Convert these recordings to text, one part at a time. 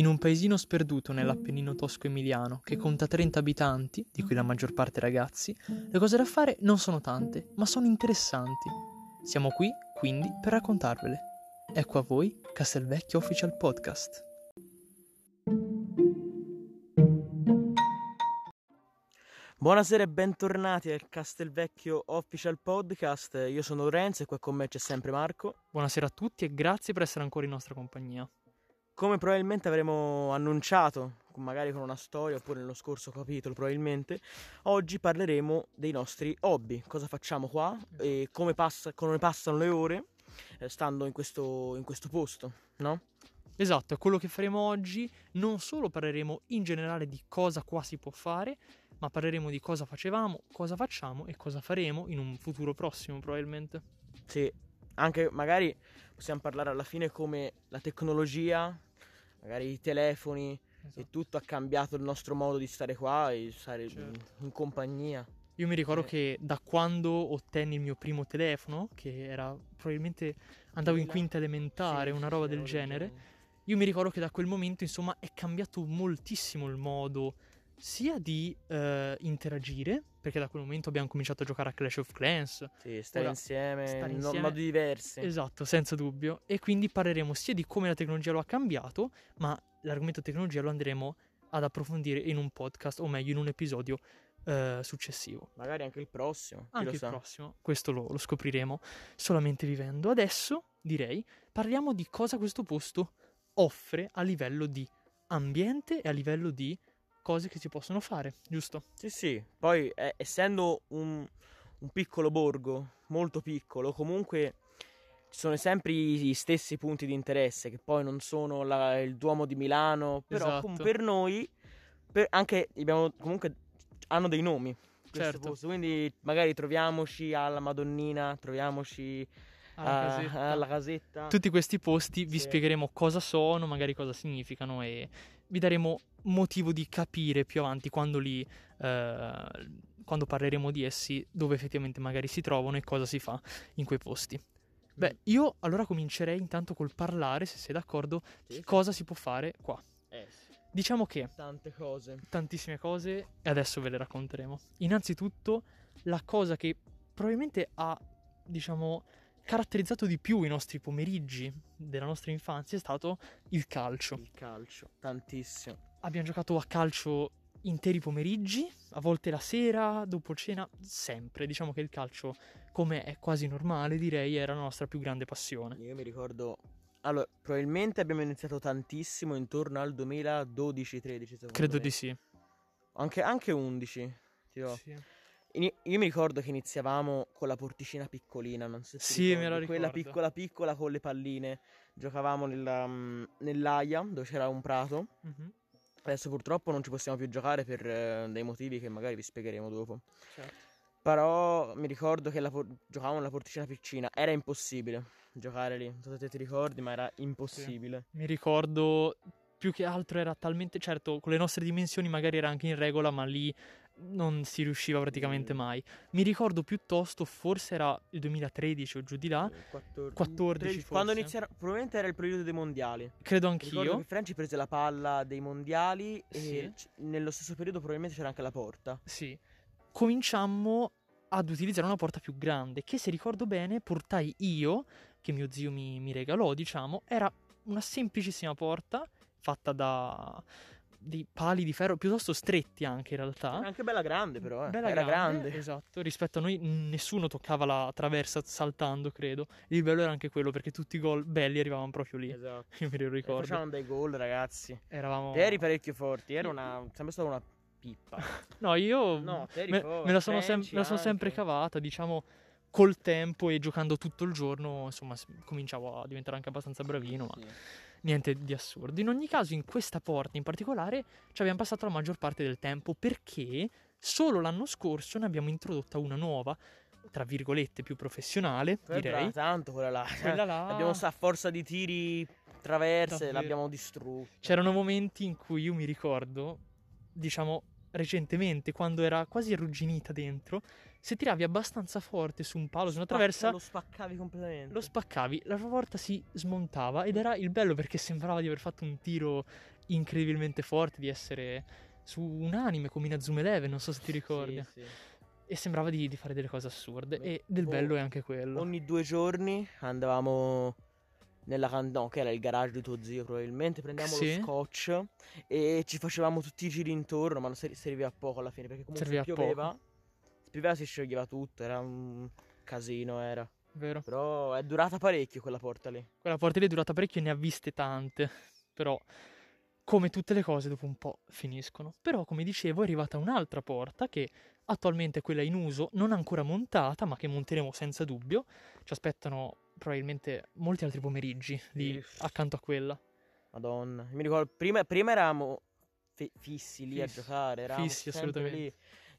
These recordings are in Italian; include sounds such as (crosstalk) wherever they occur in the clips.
In un paesino sperduto nell'Appennino tosco-emiliano, che conta 30 abitanti, di cui la maggior parte ragazzi, le cose da fare non sono tante, ma sono interessanti. Siamo qui, quindi, per raccontarvele. Ecco a voi Castelvecchio Official Podcast. Buonasera e bentornati al Castelvecchio Official Podcast. Io sono Lorenzo e qua con me c'è sempre Marco. Buonasera a tutti e grazie per essere ancora in nostra compagnia. Come probabilmente avremo annunciato, magari con una storia oppure nello scorso capitolo probabilmente, oggi parleremo dei nostri hobby, cosa facciamo qua e come, passa, come passano le ore eh, stando in questo, in questo posto, no? Esatto, quello che faremo oggi. Non solo parleremo in generale di cosa qua si può fare, ma parleremo di cosa facevamo, cosa facciamo e cosa faremo in un futuro prossimo probabilmente. Sì, anche magari possiamo parlare alla fine come la tecnologia magari i telefoni esatto. e tutto ha cambiato il nostro modo di stare qua e stare certo. in compagnia. Io mi ricordo eh. che da quando ottenni il mio primo telefono, che era probabilmente andavo in quinta elementare, sì, una roba del genere, del genere, io mi ricordo che da quel momento insomma è cambiato moltissimo il modo sia di uh, interagire, perché da quel momento abbiamo cominciato a giocare a Clash of Clans. Sì, stare Ora, insieme, stare in modi diversi. Esatto, senza dubbio. E quindi parleremo sia di come la tecnologia lo ha cambiato, ma l'argomento tecnologia lo andremo ad approfondire in un podcast, o meglio in un episodio uh, successivo. Magari anche il prossimo. Anche il sa. prossimo, questo lo, lo scopriremo solamente vivendo. Adesso direi parliamo di cosa questo posto offre a livello di ambiente e a livello di cose che si possono fare, giusto? Sì, sì. Poi, eh, essendo un, un, piccolo borgo, molto piccolo, comunque ci sono sempre gli stessi punti di interesse, che poi non sono la, il Duomo di Milano, però esatto. per noi, per, anche abbiamo, comunque hanno dei nomi. Certo. Posto, quindi magari troviamoci alla Madonnina, troviamoci alla casetta. alla casetta. Tutti questi posti vi spiegheremo cosa sono, magari cosa significano e vi daremo motivo di capire più avanti quando li eh, quando parleremo di essi dove effettivamente magari si trovano e cosa si fa in quei posti. Beh, io allora comincerei intanto col parlare, se sei d'accordo, sì. di cosa si può fare qua. Eh sì. Diciamo che tante cose, tantissime cose e adesso ve le racconteremo. Innanzitutto la cosa che probabilmente ha diciamo caratterizzato di più i nostri pomeriggi della nostra infanzia è stato il calcio. Il calcio, tantissimo. Abbiamo giocato a calcio interi pomeriggi, a volte la sera, dopo cena, sempre. Diciamo che il calcio, come è quasi normale, direi, era la nostra più grande passione. Io mi ricordo allora, probabilmente abbiamo iniziato tantissimo intorno al 2012-13. Credo me. di sì. Anche, anche 11. Tipo. Sì. Io mi ricordo che iniziavamo con la porticina piccolina, non so se sì, me la ricordo. Quella piccola piccola con le palline. Giocavamo nella, mm, nell'aia dove c'era un prato. Mm-hmm. Adesso purtroppo non ci possiamo più giocare per eh, dei motivi che magari vi spiegheremo dopo. Certo. Però mi ricordo che la por- giocavamo nella porticina piccina. Era impossibile giocare lì. Non so se te ti ricordi, ma era impossibile. Sì. Mi ricordo più che altro era talmente certo con le nostre dimensioni magari era anche in regola ma lì non si riusciva praticamente mai. Mi ricordo piuttosto, forse era il 2013 o giù di là, 14, 14 quando iniziarono, probabilmente era il periodo dei mondiali. Credo anch'io. Ricordo che Franci prese la palla dei mondiali sì. e nello stesso periodo probabilmente c'era anche la porta. Sì. Cominciammo ad utilizzare una porta più grande, che se ricordo bene portai io, che mio zio mi, mi regalò, diciamo, era una semplicissima porta fatta da dei pali di ferro piuttosto stretti anche in realtà. Anche bella grande però, eh. Bella Era grande, grande, Esatto, rispetto a noi nessuno toccava la traversa saltando, credo. Il bello era anche quello perché tutti i gol belli arrivavano proprio lì. Esatto. Io me lo ricordo. Facevamo dei gol ragazzi. Eravamo... Te eri parecchio forti, era una... sempre stata una pippa. (laughs) no, io no, me, me, la sono, sem- me la sono sempre cavata, diciamo col tempo e giocando tutto il giorno, insomma, cominciavo a diventare anche abbastanza bravino, ma... Sì niente di assurdo. In ogni caso, in questa porta in particolare ci abbiamo passato la maggior parte del tempo perché solo l'anno scorso ne abbiamo introdotta una nuova, tra virgolette, più professionale, quella direi. tanto quella là. Quella là. (laughs) Abbiamo a forza di tiri traverse, Davvero. l'abbiamo distrutta. C'erano momenti in cui io mi ricordo, diciamo, recentemente, quando era quasi arrugginita dentro, se tiravi abbastanza forte su un palo, su una traversa, lo spaccavi completamente. Lo spaccavi, la porta si smontava ed era il bello perché sembrava di aver fatto un tiro incredibilmente forte, di essere su un anime come Inazuma Eleven, non so se ti ricordi. Sì, sì. E sembrava di, di fare delle cose assurde. Beh, E del boh, bello è anche quello. Ogni due giorni andavamo nella can- no, che era il garage di tuo zio probabilmente, prendevamo Sì. lo scotch e ci facevamo tutti i giri intorno, ma non ser- serviva a poco alla fine, perché comunque Serviva se pioveva, se pioveva si scioglieva tutto, era un casino era. Vero? Però è durata parecchio quella porta lì. Quella porta lì è durata parecchio ne ha viste tante. Però, come tutte le cose, dopo un po' finiscono. Però, come dicevo, è arrivata un'altra porta che attualmente è quella in uso, non ancora montata, ma che monteremo senza dubbio. Ci aspettano probabilmente molti altri pomeriggi lì accanto a quella. Madonna. Mi ricordo, prima, prima eravamo fi- fissi lì a Fissi. giocare, eravamo Fissi, assolutamente. lì.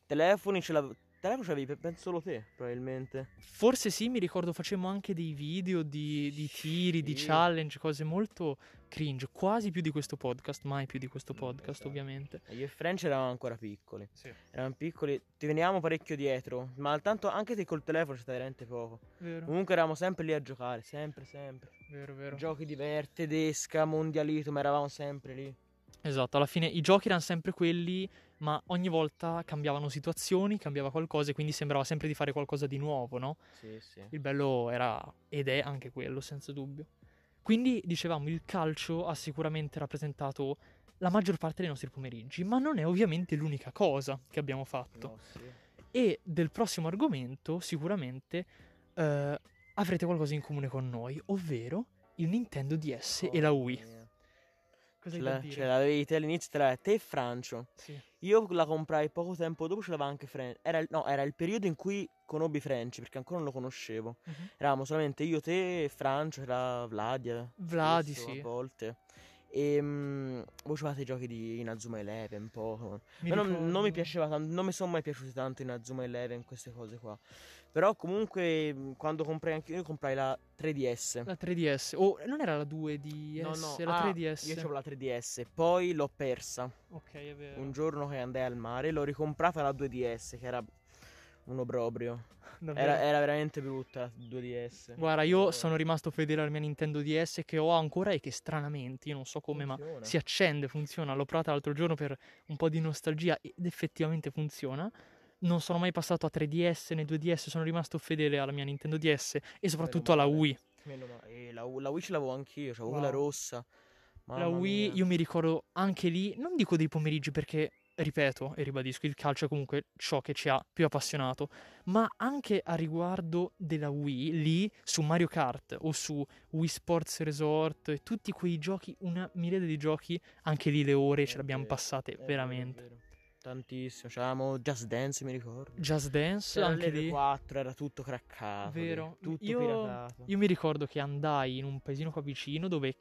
Telefoni ce l'avevi, telefono ce l'avevi, penso solo te, probabilmente. Forse sì, mi ricordo facemmo anche dei video di, di tiri, di Sì. challenge, cose molto cringe, quasi più di questo podcast, mai più di questo Mm, podcast esatto. ovviamente. Io e French eravamo ancora piccoli. Sì. Eravamo piccoli, ti venivamo parecchio dietro, ma tanto anche se col telefono c'è veramente poco. Vero, Comunque eravamo sempre lì a giocare, sempre, sempre. vero, vero. Giochi di ver, tedesca, mondialito, ma eravamo sempre lì. Esatto, alla fine i giochi erano sempre quelli, ma ogni volta cambiavano situazioni, cambiava qualcosa e quindi sembrava sempre di fare qualcosa di nuovo, no? Sì, sì. Il bello era ed è anche quello, senza dubbio. Quindi, dicevamo, il calcio ha sicuramente rappresentato la maggior parte dei nostri pomeriggi, ma non è ovviamente l'unica cosa che abbiamo fatto. No, sì. E del prossimo argomento, sicuramente, eh, avrete qualcosa in comune con noi, ovvero il Nintendo DS e la Wii. Mamma mia. Cosa Ce, la- l'avevi te all'inizio, te l'avevi te e Francio. Sì. Io la comprai poco tempo dopo, ce l'aveva anche French. Era, no, era il periodo in cui conobbi French, perché ancora non lo conoscevo. Mhm. Eravamo solamente io, te e Francio, c'era Vladia. Vladi, sì. A volte. E mm, voi giocavate i giochi di Inazuma Eleven, Pokémon. Mi non, non mi piaceva tanto, non mi sono mai piaciuti tanto Inazuma Eleven, queste cose qua. Però comunque mm, quando comprai anche io comprai la 3DS. La 3DS. Oh, non era la 2DS, No, no, la ah, 3DS. Io avevo la 3DS, poi l'ho persa. Ok, è vero. Un giorno che andai al mare, l'ho ricomprata la 2DS, che era un obbrobrio. (laughs) Era, era veramente brutta la 2DS. Guarda, io Oh, sono rimasto fedele alla mia Nintendo DS che ho ancora e che stranamente, io non so come, ma funziona. si accende, funziona. L'ho provata l'altro giorno per un po' di nostalgia ed effettivamente funziona. Non sono mai passato a 3DS né 2DS, sono rimasto fedele alla mia Nintendo DS e soprattutto alla. Wii. Meno male. La, la Wii ce l'avevo anch'io, c'avevo quella Wow. rossa. la Mamma Wii, mia. io mi ricordo anche lì, non dico dei pomeriggi perché, ripeto e ribadisco, il calcio è comunque ciò che ci ha più appassionato, ma anche a riguardo della Wii, lì su Mario Kart o su Wii Sports Resort e tutti quei giochi, una miriade di giochi, anche lì le ore ce È le abbiamo passate veramente. vero. Tantissimo. C'avevamo Just Dance, mi ricordo. Just Dance, C'era anche lì. l'R4, era tutto craccato. Vero. Tutto Io- piratato. Io mi ricordo che andai in un paesino qua vicino dove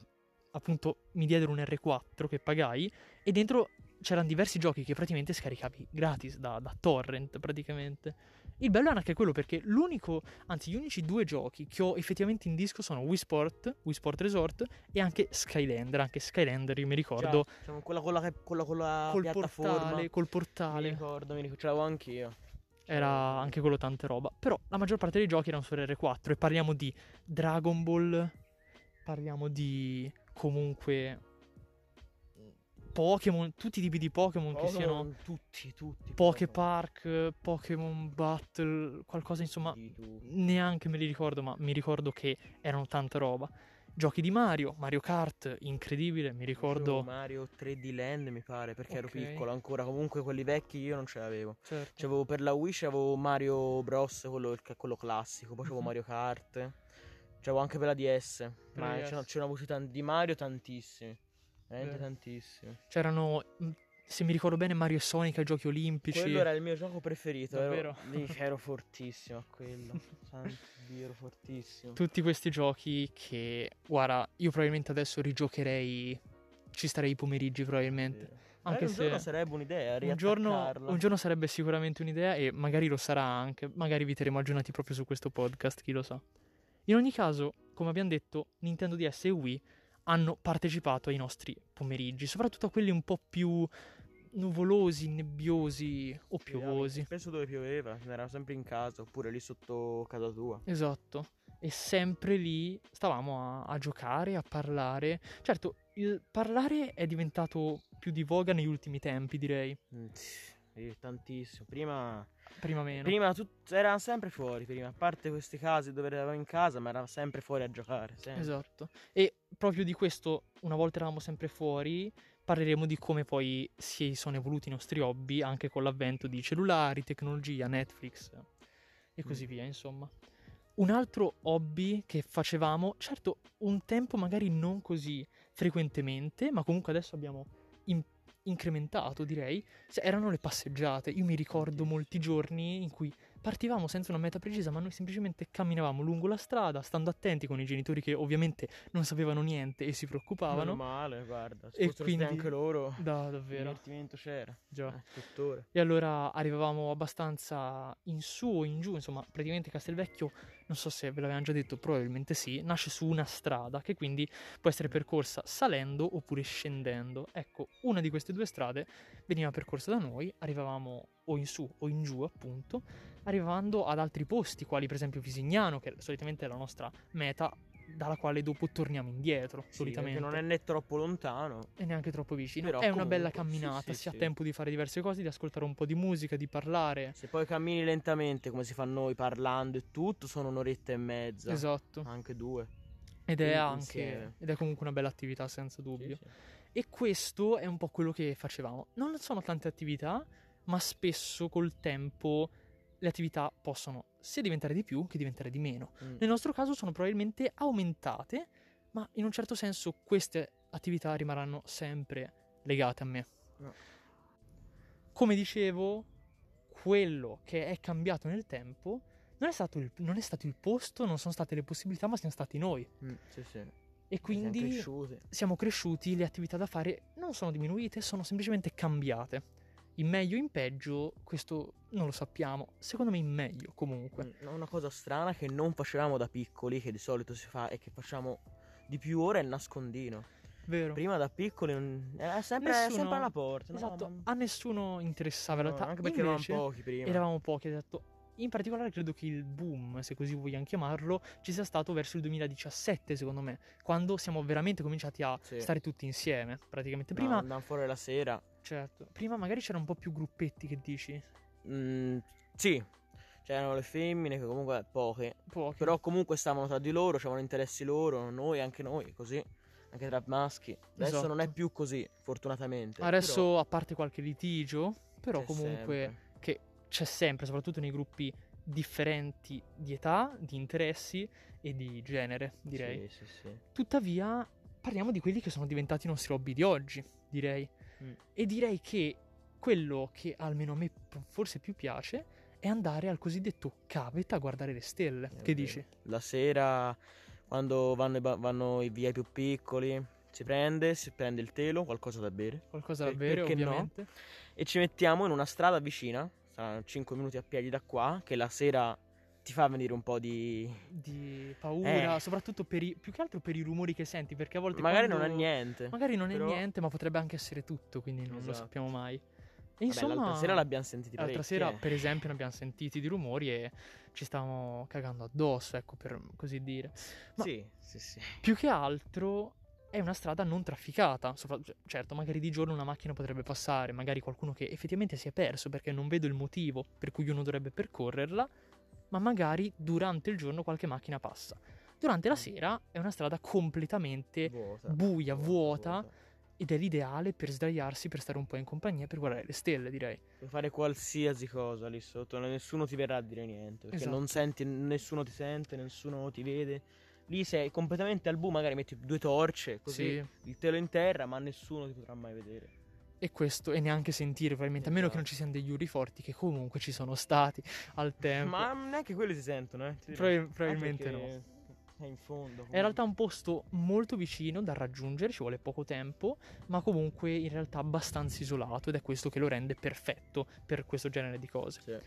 appunto mi diedero un R4 che pagai e dentro c'erano diversi giochi che praticamente scaricavi gratis da, da torrent praticamente. Il bello era anche quello perché l'unico, anzi gli unici due giochi che ho effettivamente in disco sono Wii Sport, Wii Sport Resort e anche Skylander, anche Skylander io mi ricordo Già, diciamo, quella con la, quella con la col portale, col Mi portale. ricordo, mi ricordo, ce l'avevo anch'io. Era anche quello tante roba. Però la maggior parte dei giochi erano su R4 e parliamo di Dragon Ball, parliamo di comunque Pokémon, tutti i tipi di Pokémon che siano tutti, tutti. Poké Park, Pokémon Battle, qualcosa insomma, neanche me li ricordo, ma mi ricordo che erano tanta roba. Giochi di Mario, Mario Kart, incredibile, mi ricordo. Mario 3D Land mi pare perché ero Ok. piccolo ancora comunque quelli vecchi io non ce l'avevo Certo. c'avevo per la Wii c'avevo Mario Bros quello, quello classico poi c'avevo Mhm. Mario Kart c'avevo anche per la DS Per ma la DS. ce ne ho avuti tanti di Mario tantissimi veramente Vero. tantissimi C'erano, mh, se mi ricordo bene, Mario e Sonic ai giochi olimpici. quello era il mio gioco preferito ero, Davvero? lì, ero fortissimo a quello (laughs) santo Dio ero fortissimo tutti questi giochi che, guarda, io probabilmente adesso rigiocherei, ci starei i pomeriggi probabilmente. Anche un se giorno sarebbe un'idea un giorno, un giorno sarebbe sicuramente un'idea e magari lo sarà anche, magari vi terremo aggiornati proprio su questo podcast, chi lo sa. In ogni caso, come abbiamo detto, Nintendo DS e Wii hanno partecipato ai nostri pomeriggi, soprattutto a quelli un po' più nuvolosi, nebbiosi o piovosi. Spesso dove pioveva, era sempre in casa oppure lì sotto casa tua. Esatto. e sempre lì stavamo a, a giocare, a parlare. Certo, il parlare è diventato più di voga negli ultimi tempi, direi. Mm, sì, tantissimo. Prima, prima meno. Prima tut- era sempre fuori. Prima, a parte questi casi dove eravamo in casa, ma era sempre fuori a giocare. Sempre. Esatto. E proprio di questo, una volta eravamo sempre fuori, parleremo di come poi si sono evoluti i nostri hobby anche con l'avvento di cellulari, tecnologia, Netflix e così mm. via, insomma. Un altro hobby che facevamo, certo, un tempo magari non così frequentemente, ma comunque adesso abbiamo in- incrementato, direi, erano le passeggiate. Io mi ricordo molti giorni in cui partivamo senza una meta precisa, ma noi semplicemente camminavamo lungo la strada, stando attenti con i genitori che ovviamente non sapevano niente e si preoccupavano. Meno male, guarda, e quindi anche loro. Da, davvero. Divertimento c'era. Già. Eh, e allora arrivavamo abbastanza in su o in giù, insomma, praticamente Castelvecchio, non so se ve l'avevano già detto, probabilmente sì, nasce su una strada che quindi può essere percorsa salendo oppure scendendo. Ecco, una di queste due strade veniva percorsa da noi, arrivavamo o in su o in giù appunto, arrivando ad altri posti, quali per esempio Visignano, che solitamente è la nostra meta, dalla quale dopo torniamo indietro, sì, solitamente. non è né troppo lontano. E neanche troppo vicino. Però è comunque, una bella camminata, sì, sì, si ha tempo di fare diverse cose, di ascoltare un po' di musica, di parlare. Se poi cammini lentamente, come si fa noi, parlando e tutto, sono un'oretta e mezza. Esatto. Anche due. Ed è anche, ed è comunque una bella attività, senza dubbio. E questo è un po' quello che facevamo. Non sono tante attività, ma spesso col tempo le attività possono sia diventare di più che diventare di meno. Mm. Nel nostro caso sono probabilmente aumentate, ma in un certo senso queste attività rimarranno sempre legate a me. No. Come dicevo, quello che è cambiato nel tempo non è, stato il, non è stato il posto, non sono state le possibilità, ma siamo stati noi. Mm, sì, sì. E quindi siamo cresciuti. siamo cresciuti, le attività da fare non sono diminuite, sono semplicemente cambiate. In meglio o in peggio, questo non lo sappiamo. Secondo me in meglio comunque. Mm, una cosa strana che non facevamo da piccoli, che di solito si fa e che facciamo di più ora è il nascondino. Vero. Prima da piccoli era sempre, nessuno, sempre alla porta. Esatto, no, ma... a nessuno interessava in realtà. anche perché eravamo pochi prima. Eravamo pochi, esatto. In particolare credo che il boom, se così vogliamo chiamarlo, ci sia stato verso il 2017, secondo me, quando siamo veramente cominciati a sì. stare tutti insieme, praticamente. Prima no, andavamo fuori la sera. Certo. Prima magari c'erano un po' più gruppetti, che dici? Mm, sì. C'erano le femmine che comunque poche. Poche. Però comunque stavano tra di loro, avevano interessi loro, noi anche noi, così. Anche tra maschi. Adesso esatto. non è più così, fortunatamente. Adesso, però... a parte qualche litigio, però comunque sempre. che c'è sempre, soprattutto nei gruppi differenti di età, di interessi e di genere, direi. Sì, sì, sì. Tuttavia, parliamo di quelli che sono diventati i nostri hobby di oggi, direi. Mm. E direi che quello che almeno a me forse più piace è andare al cosiddetto cavet a guardare le stelle. Eh, che dici? La sera, quando vanno i, vanno i via più piccoli, si prende, si prende il telo, qualcosa da bere. Qualcosa da bere, ovviamente. No? E ci mettiamo in una strada vicina, saranno 5 minuti a piedi da qua, che la sera ti fa venire un po' di... di paura, eh. soprattutto per i, più che altro per i rumori che senti, perché a volte... Magari non è niente. Magari non però... è niente, ma potrebbe anche essere tutto, quindi non esatto. lo sappiamo mai. E insomma, l'altra sera l'abbiamo sentiti parecchi. L'altra sera, per esempio, ne abbiamo sentiti di rumori e ci stavamo cagando addosso, ecco, per così dire. Ma sì, sì, sì. Più che altro è una strada non trafficata. Cioè, certo, magari di giorno una macchina potrebbe passare, magari qualcuno che effettivamente si è perso perché non vedo il motivo per cui uno dovrebbe percorrerla ma magari durante il giorno qualche macchina passa. Durante la mm. sera è una strada completamente vuota, buia, vuota, vuota, ed è l'ideale per sdraiarsi, per stare un po' in compagnia, per guardare le stelle, direi. Per fare qualsiasi cosa lì sotto, nessuno ti verrà a dire niente, perché esatto. non senti, nessuno ti sente, nessuno ti vede. Lì sei completamente al buio, magari metti due torce, così sì. il telo in terra, ma nessuno ti potrà mai vedere. E questo, e neanche sentire probabilmente, esatto. a meno che non ci siano degli uri forti che comunque ci sono stati al tempo. Ma neanche quelli si sentono, eh. Prob- probabilmente no. È in fondo. È in realtà un posto molto vicino da raggiungere, ci vuole poco tempo, ma comunque in realtà abbastanza isolato ed è questo che lo rende perfetto per questo genere di cose. Sì.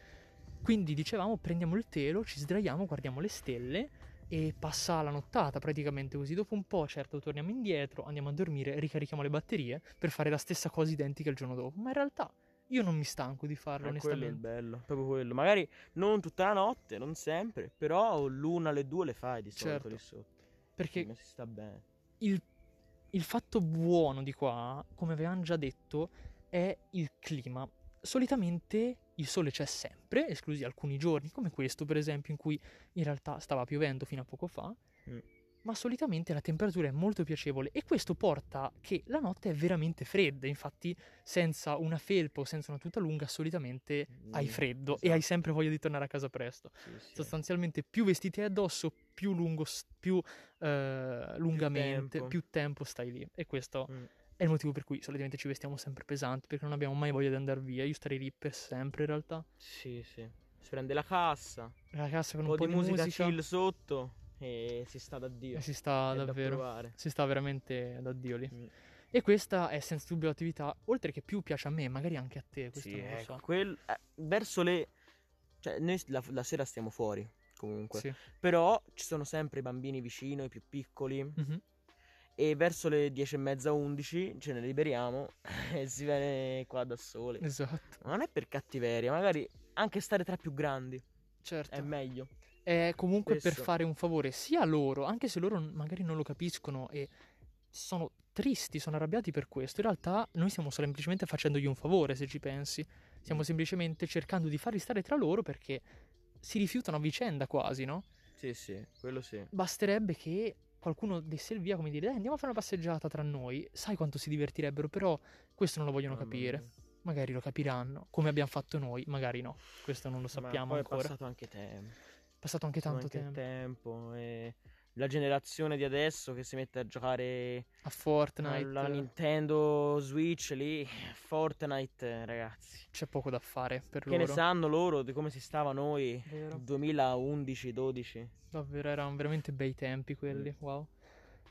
Quindi dicevamo prendiamo il telo, ci sdraiamo, guardiamo le stelle e passa la nottata praticamente così. Dopo un po', certo, torniamo indietro, andiamo a dormire, ricarichiamo le batterie per fare la stessa cosa identica il giorno dopo. Ma in realtà Io non mi stanco di farlo, Eh, quello è onestamente. bello, proprio quello. Magari non tutta la notte, non sempre, però l'una alle due le fai di solito Certo. lì sotto. Perché si sta bene. il, il fatto buono di qua, come avevamo già detto, è il clima. Solitamente il sole c'è sempre, esclusi alcuni giorni, come questo per esempio, in cui in realtà stava piovendo fino a poco fa, Mm. ma solitamente la temperatura è molto piacevole e questo porta che la notte è veramente fredda, infatti senza una felpa o senza una tuta lunga solitamente hai Mm, freddo e esatto. hai sempre voglia di tornare a casa presto. Sì, sì. Sostanzialmente più vestiti hai addosso, più, lungo, più eh, lungamente, tempo. più tempo stai lì. E questo Mm. È il motivo per cui solitamente ci vestiamo sempre pesanti, perché non abbiamo mai voglia di andare via. Io starei lì per sempre in realtà. Sì, sì. Si prende la cassa, La cassa con un un po' di musica, chill sotto e si sta da Dio. e si sta È da davvero, provare. si sta veramente da Dio lì. Mm. E questa è senza dubbio l'attività, oltre che più piace a me, magari anche a te, questo Sì, non lo ecco, so. quel- eh, verso le... Cioè, noi la, la sera stiamo fuori, comunque. Sì. Però ci sono sempre i bambini vicino, i più piccoli. Mhm. E verso le 10 e mezza, 11 ce ne liberiamo (laughs) e si viene qua da soli. Esatto, Ma non è per cattiveria, magari anche stare tra più grandi certo. è meglio. è comunque per Spesso. fare un favore sia a loro, anche se loro magari non lo capiscono e sono tristi, sono arrabbiati per questo. In realtà noi stiamo semplicemente facendogli un favore, se ci pensi. Stiamo Mm. semplicemente cercando di farli stare tra loro perché si rifiutano a vicenda quasi, no? Sì, sì, quello sì. Basterebbe che qualcuno desse il via come dire, dai, andiamo a fare una passeggiata tra noi. Sai quanto si divertirebbero, però questo non lo vogliono capire. mia. Magari lo capiranno, come abbiamo fatto noi, magari no. Questo non lo Ma sappiamo poi ancora. È passato anche tempo. È passato anche tanto anche tempo. tempo e la generazione di adesso che si mette a giocare A Fortnite. alla Nintendo Switch lì, Fortnite, ragazzi. c'è poco da fare per Che loro. ne sanno loro di come si stava noi Vero. 2011-12? Davvero, erano veramente bei tempi quelli, wow.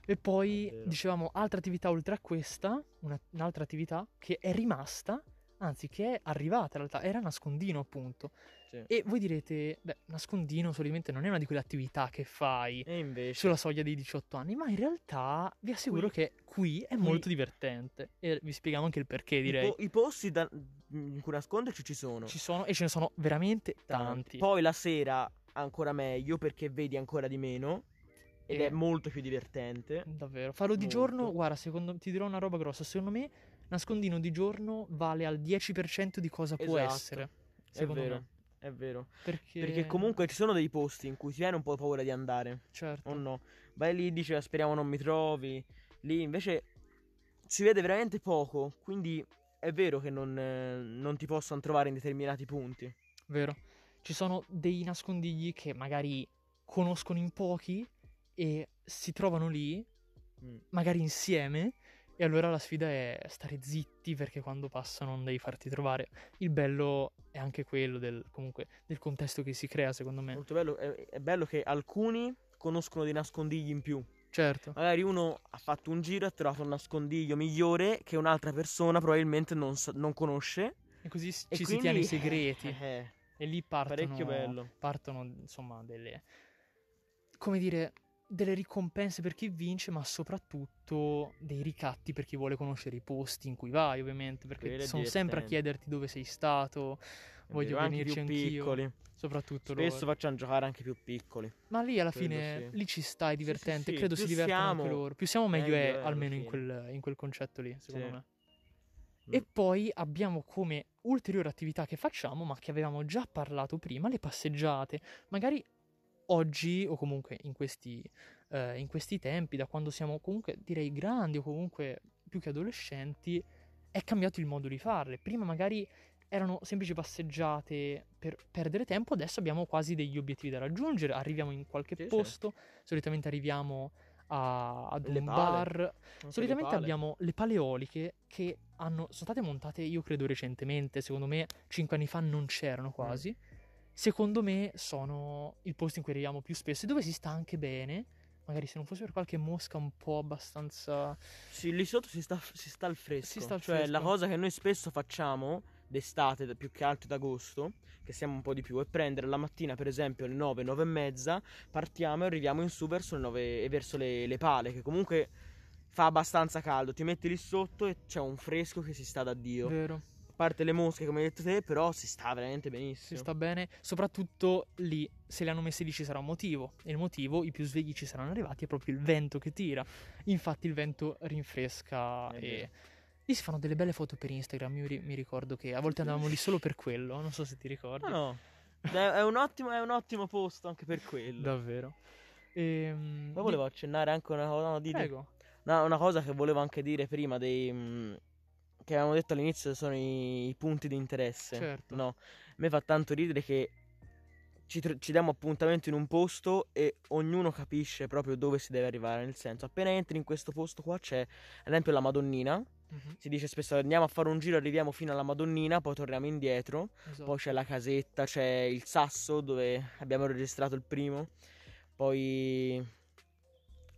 E poi, Davvero. dicevamo, altra attività oltre a questa, una- un'altra attività che è rimasta, anzi che è arrivata in realtà, era nascondino appunto. Sì. E voi direte, beh, nascondino solitamente non è una di quelle attività che fai sulla soglia dei 18 anni, ma in realtà vi assicuro Qui- che qui è qui- molto divertente. E vi spieghiamo anche il perché, i, direi. po- i posti da- in cui nasconderci ci sono. Ci sono, e ce ne sono veramente tanti. Poi la sera ancora meglio perché vedi ancora di meno ed E- è molto più divertente. Davvero. Farlo di Molto. giorno, guarda, secondo, ti dirò una roba grossa. Secondo me, nascondino di giorno vale al 10% di cosa può Esatto. essere. È Secondo vero, me. è vero. Perché, Perché comunque ci sono dei posti in cui ti viene un po' paura di andare. Certo. O no? Vai lì, dici, "Ah, speriamo non mi trovi. Lì invece si vede veramente poco. Quindi è vero che non, eh, non ti possono trovare in determinati punti. Vero. Ci sono dei nascondigli che magari conoscono in pochi e si trovano lì, Mm. magari insieme. E allora la sfida è stare zitti perché quando passano non devi farti trovare. Il bello è anche quello del, comunque, del contesto che si crea, secondo me. Molto bello. È, è bello che alcuni conoscono dei nascondigli in più. Certo. Magari uno ha fatto un giro e ha trovato un nascondiglio migliore che un'altra persona probabilmente non, non conosce. E così E ci si quindi- tiene i segreti. (laughs) Eh, E lì partono, partono insomma delle, come dire, delle ricompense per chi vince, ma soprattutto dei ricatti per chi vuole conoscere i posti in cui vai, ovviamente, perché Quello è sono sempre a divertente. chiederti dove sei stato, è voglio vero, anche venirci più anch'io, piccoli. soprattutto Spesso loro. facciamo giocare anche più piccoli. Ma lì alla fine, sì. lì ci stai, è sì, divertente, sì, credo si più divertono anche siamo, loro. Più siamo meglio, è, almeno in quel, in quel concetto lì, secondo me. Mm. E poi abbiamo come ulteriore attività che facciamo, ma che avevamo già parlato prima, le passeggiate. Magari oggi, o comunque in questi, eh, in questi tempi, da quando siamo comunque direi grandi o comunque più che adolescenti, è cambiato il modo di farle. Prima magari erano semplici passeggiate per perdere tempo, adesso abbiamo quasi degli obiettivi da raggiungere. Arriviamo in qualche Sì, sì. posto, solitamente arriviamo a- ad Le un pale. bar, Anche Solitamente le abbiamo le paleoliche che hanno, sono state montate, io credo recentemente, secondo me 5 anni fa non c'erano Mm. Secondo me sono il posto in cui arriviamo più spesso e dove si sta anche bene. Magari se non fosse per qualche mosca un po' abbastanza... Sì, lì sotto si sta, si sta al fresco. Si sta al cioè, fresco. la cosa che noi spesso facciamo d'estate, più che altro d'agosto, che siamo un po' di più, è prendere la mattina, per esempio, alle 9, 9 e mezza, partiamo e arriviamo in su verso le 9 e verso le, le pale, che comunque fa abbastanza caldo. Ti metti lì sotto e c'è un fresco che si sta da Dio. Vero. A parte le mosche, come hai detto te, però si sta veramente benissimo. Si sta bene, soprattutto lì, se le hanno messe lì ci sarà un motivo. E il motivo, i più svegli ci saranno arrivati, è proprio il vento che tira. Infatti il vento rinfresca È e... vero. Lì si fanno delle belle foto per Instagram, io ri- mi ricordo che a volte andavamo lì solo per quello, non so se ti ricordi. No, no. È, un ottimo, è un ottimo posto anche per quello. Davvero. Ehm, Poi volevo accennare anche una cosa. No, di-. Prego. No, una cosa che volevo anche dire prima dei. mh, che avevamo detto all'inizio sono i, i punti di interesse. Certo. No, a me fa tanto ridere che ci, tr- ci diamo appuntamento in un posto e ognuno capisce proprio dove si deve arrivare. Nel senso, appena entri in questo posto qua c'è, ad esempio, la Madonnina. Mhm, Si dice spesso andiamo a fare un giro, arriviamo fino alla Madonnina, poi torniamo indietro. esatto. Poi c'è la casetta, c'è il sasso dove abbiamo registrato il primo. Poi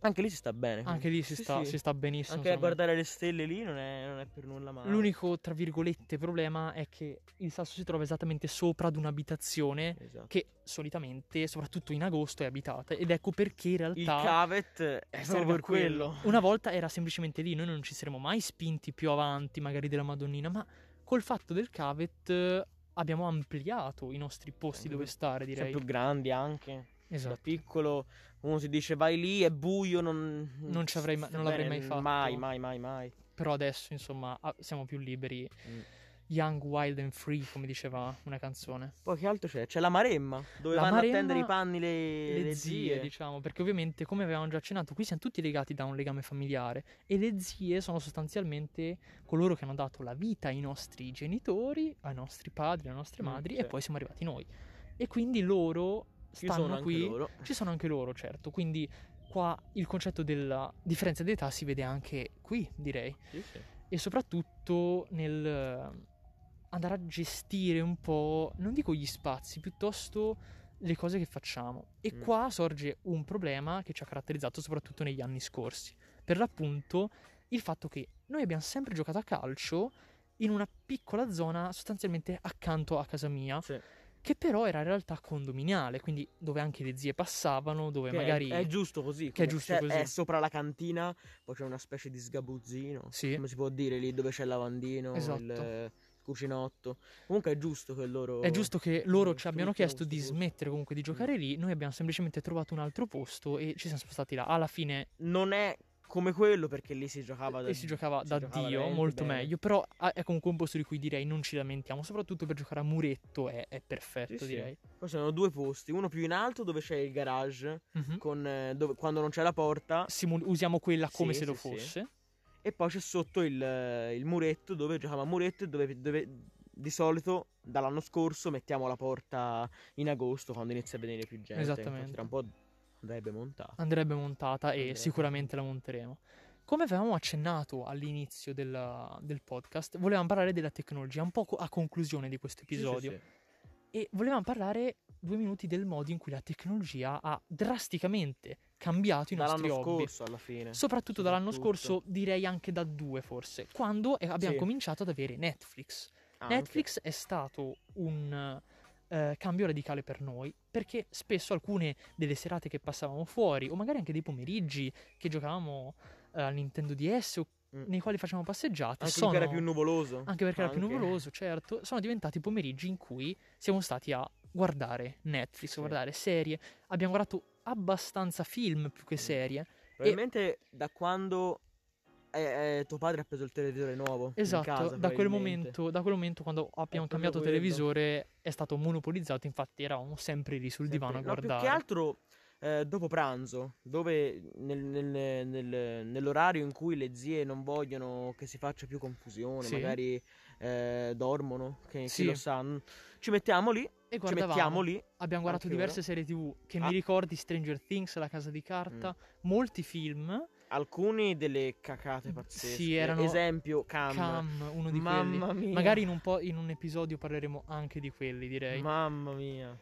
anche lì si sta bene. Anche lì si, Sì, sta, sì. si sta benissimo. Anche a guardare le stelle lì non è, non è per nulla male. L'unico, tra virgolette, problema è che il sasso si trova esattamente sopra ad un'abitazione Esatto. che solitamente, soprattutto in agosto, è abitata. Ed ecco perché in realtà... Il cavet è proprio per quello. Una volta era semplicemente lì, noi non ci saremmo mai spinti più avanti, magari della Madonnina, ma col fatto del cavet eh, abbiamo ampliato i nostri posti Anche dove stare, Sono direi. più grandi anche. Da Esatto. piccolo uno si dice vai lì, è buio, non... Non ci avrei ma- sta non l'avrei mai fatto. Mai, mai, mai, mai. Però adesso, insomma, siamo più liberi. Mm. Young, wild and free, come diceva una canzone. Poi che altro c'è? C'è la Maremma, dove La vanno Maremma, a tendere i panni le, le, zie, diciamo, perché ovviamente, come avevamo già accennato, qui siamo tutti legati da un legame familiare e le zie sono sostanzialmente coloro che hanno dato la vita ai nostri genitori, ai nostri padri, alle nostre Mm, madri sì. e poi siamo arrivati noi. E quindi loro stanno qui, loro. ci sono anche loro, certo. Quindi qua il concetto della differenza di età si vede anche qui, direi Sì, sì. e soprattutto nel eh, andare a gestire un po', non dico gli spazi, piuttosto le cose che facciamo. E Mm. qua sorge un problema che ci ha caratterizzato soprattutto negli anni scorsi. Per l'appunto il fatto che noi abbiamo sempre giocato a calcio in una piccola zona sostanzialmente accanto a casa mia, Sì. Che però era in realtà condominiale, quindi dove anche le zie passavano, dove Che è- magari... è, giusto così. che è giusto così. È sopra la cantina, poi c'è una specie di sgabuzzino. Sì. Come si può dire lì dove c'è il lavandino, Esatto. il eh, cucinotto. Comunque è giusto che loro. È giusto che loro ci abbiano chiesto di smettere comunque di giocare lì, noi abbiamo semplicemente trovato un altro posto e ci siamo spostati là. Alla fine Non è come quello perché lì si giocava da si giocava si da giocava Dio molto bene. meglio, però è comunque un posto di cui direi non ci lamentiamo, soprattutto per giocare a muretto è, è perfetto Sì, sì. direi. Poi sono due posti, uno più in alto dove c'è il garage, Mhm. con, eh, dove- quando non c'è la porta, Simu- usiamo quella come Sì, se lo sì, sì. fosse. e poi c'è sotto il, eh, il muretto dove giochiamo a muretto e dove, dove di solito dall'anno scorso mettiamo la porta in agosto quando inizia a venire più gente. Esattamente. Infatti Tra un po' andrebbe montata. Andrebbe montata e Andrebbe. sicuramente la monteremo. Come avevamo accennato all'inizio della- del podcast, volevamo parlare della tecnologia, un po' a conclusione di questo episodio. Sì, sì, sì. E volevamo parlare due minuti del modo in cui la tecnologia ha drasticamente cambiato i nostri Dall'anno hobby. scorso alla fine. Soprattutto dall'anno Soprattutto. scorso, direi anche da due forse, quando abbiamo cominciato ad avere Netflix. Anche. Netflix è stato un eh, cambio radicale per noi perché spesso alcune delle serate che passavamo fuori o magari anche dei pomeriggi che giocavamo eh, al Nintendo DS o Mm. nei quali facevamo passeggiate Anche sono perché era più nuvoloso. anche perché era più Anche. nuvoloso, certo, sono diventati pomeriggi in cui siamo stati a guardare Netflix, Sì. guardare serie, abbiamo guardato abbastanza film più che Mm. serie. Probabilmente da quando eh, eh, tuo padre ha preso il televisore nuovo. Esatto, casa, da quel momento, da quel momento quando abbiamo proprio cambiato televisore è stato monopolizzato, infatti eravamo sempre lì sul Sempre- divano a no, guardare. più che altro eh, dopo pranzo, dove nel- nel- nel- nell'orario in cui le zie non vogliono che si faccia più confusione, Sì. magari eh, dormono, che chi Sì. lo sa, ci mettiamo lì, e ci mettiamo lì. abbiamo guardato diverse serie tv che mi Ah. Mm. ricordi Stranger Things, La casa di carta, molti film, Alcuni delle cacate pazzesche. Sì, erano- Esempio, Cam. Cam, uno di quelli. Mamma mia. Magari in un, po', in un episodio parleremo anche di quelli, direi. Mamma mia.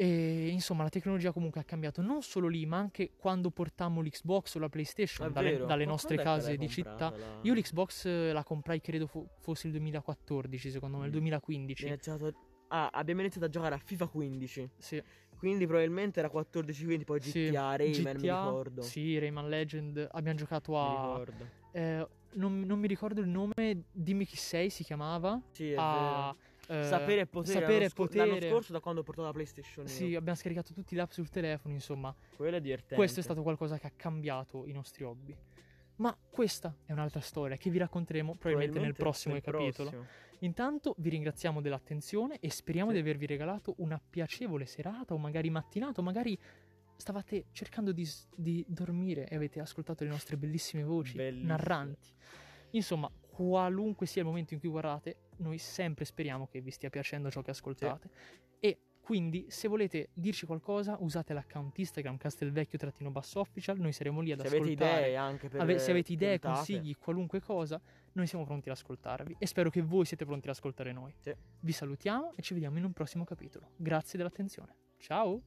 E insomma, la tecnologia comunque ha cambiato non solo lì, ma anche quando portammo l'Xbox o la PlayStation dalle, dalle nostre case di città. la- Io l'Xbox eh, la comprai, credo fu- fosse il 2014, secondo me, il Mm. 2015. Abbiamo iniziato- Ah, abbiamo iniziato a giocare a FIFA 15. Sì, Quindi probabilmente era 14-15, poi GTA, sì. Rayman, mi GTA, ricordo. Sì, Rayman Legend. Abbiamo giocato Mi a ricordo. eh, non, non mi ricordo il nome, dimmi chi sei, si chiamava. Sì, è a, eh, sapere e potere. sapere l'anno, e sco- potere. l'anno scorso da quando ho portato la PlayStation. io. Sì, abbiamo scaricato tutti l'app sul telefono, insomma. Quello è divertente. Questo è stato qualcosa che ha cambiato i nostri hobby. Ma questa è un'altra storia che vi racconteremo probabilmente, nel prossimo nel capitolo. prossimo. Intanto vi ringraziamo dell'attenzione e speriamo Sì. di avervi regalato una piacevole serata o magari mattinata o magari stavate cercando di, di dormire e avete ascoltato le nostre bellissime voci Bellissime. narranti. Insomma, qualunque sia il momento in cui guardate, noi sempre speriamo che vi stia piacendo ciò che ascoltate. E quindi, se volete dirci qualcosa, usate l'account Instagram castelvecchio-basso official, noi saremo lì ad Se avete ascoltare. idee anche per Ave- se avete idee, puntate. consigli, qualunque cosa, noi siamo pronti ad ascoltarvi e spero che voi siete pronti ad ascoltare noi. Sì. Vi salutiamo e ci vediamo in un prossimo capitolo. Grazie dell'attenzione. Ciao!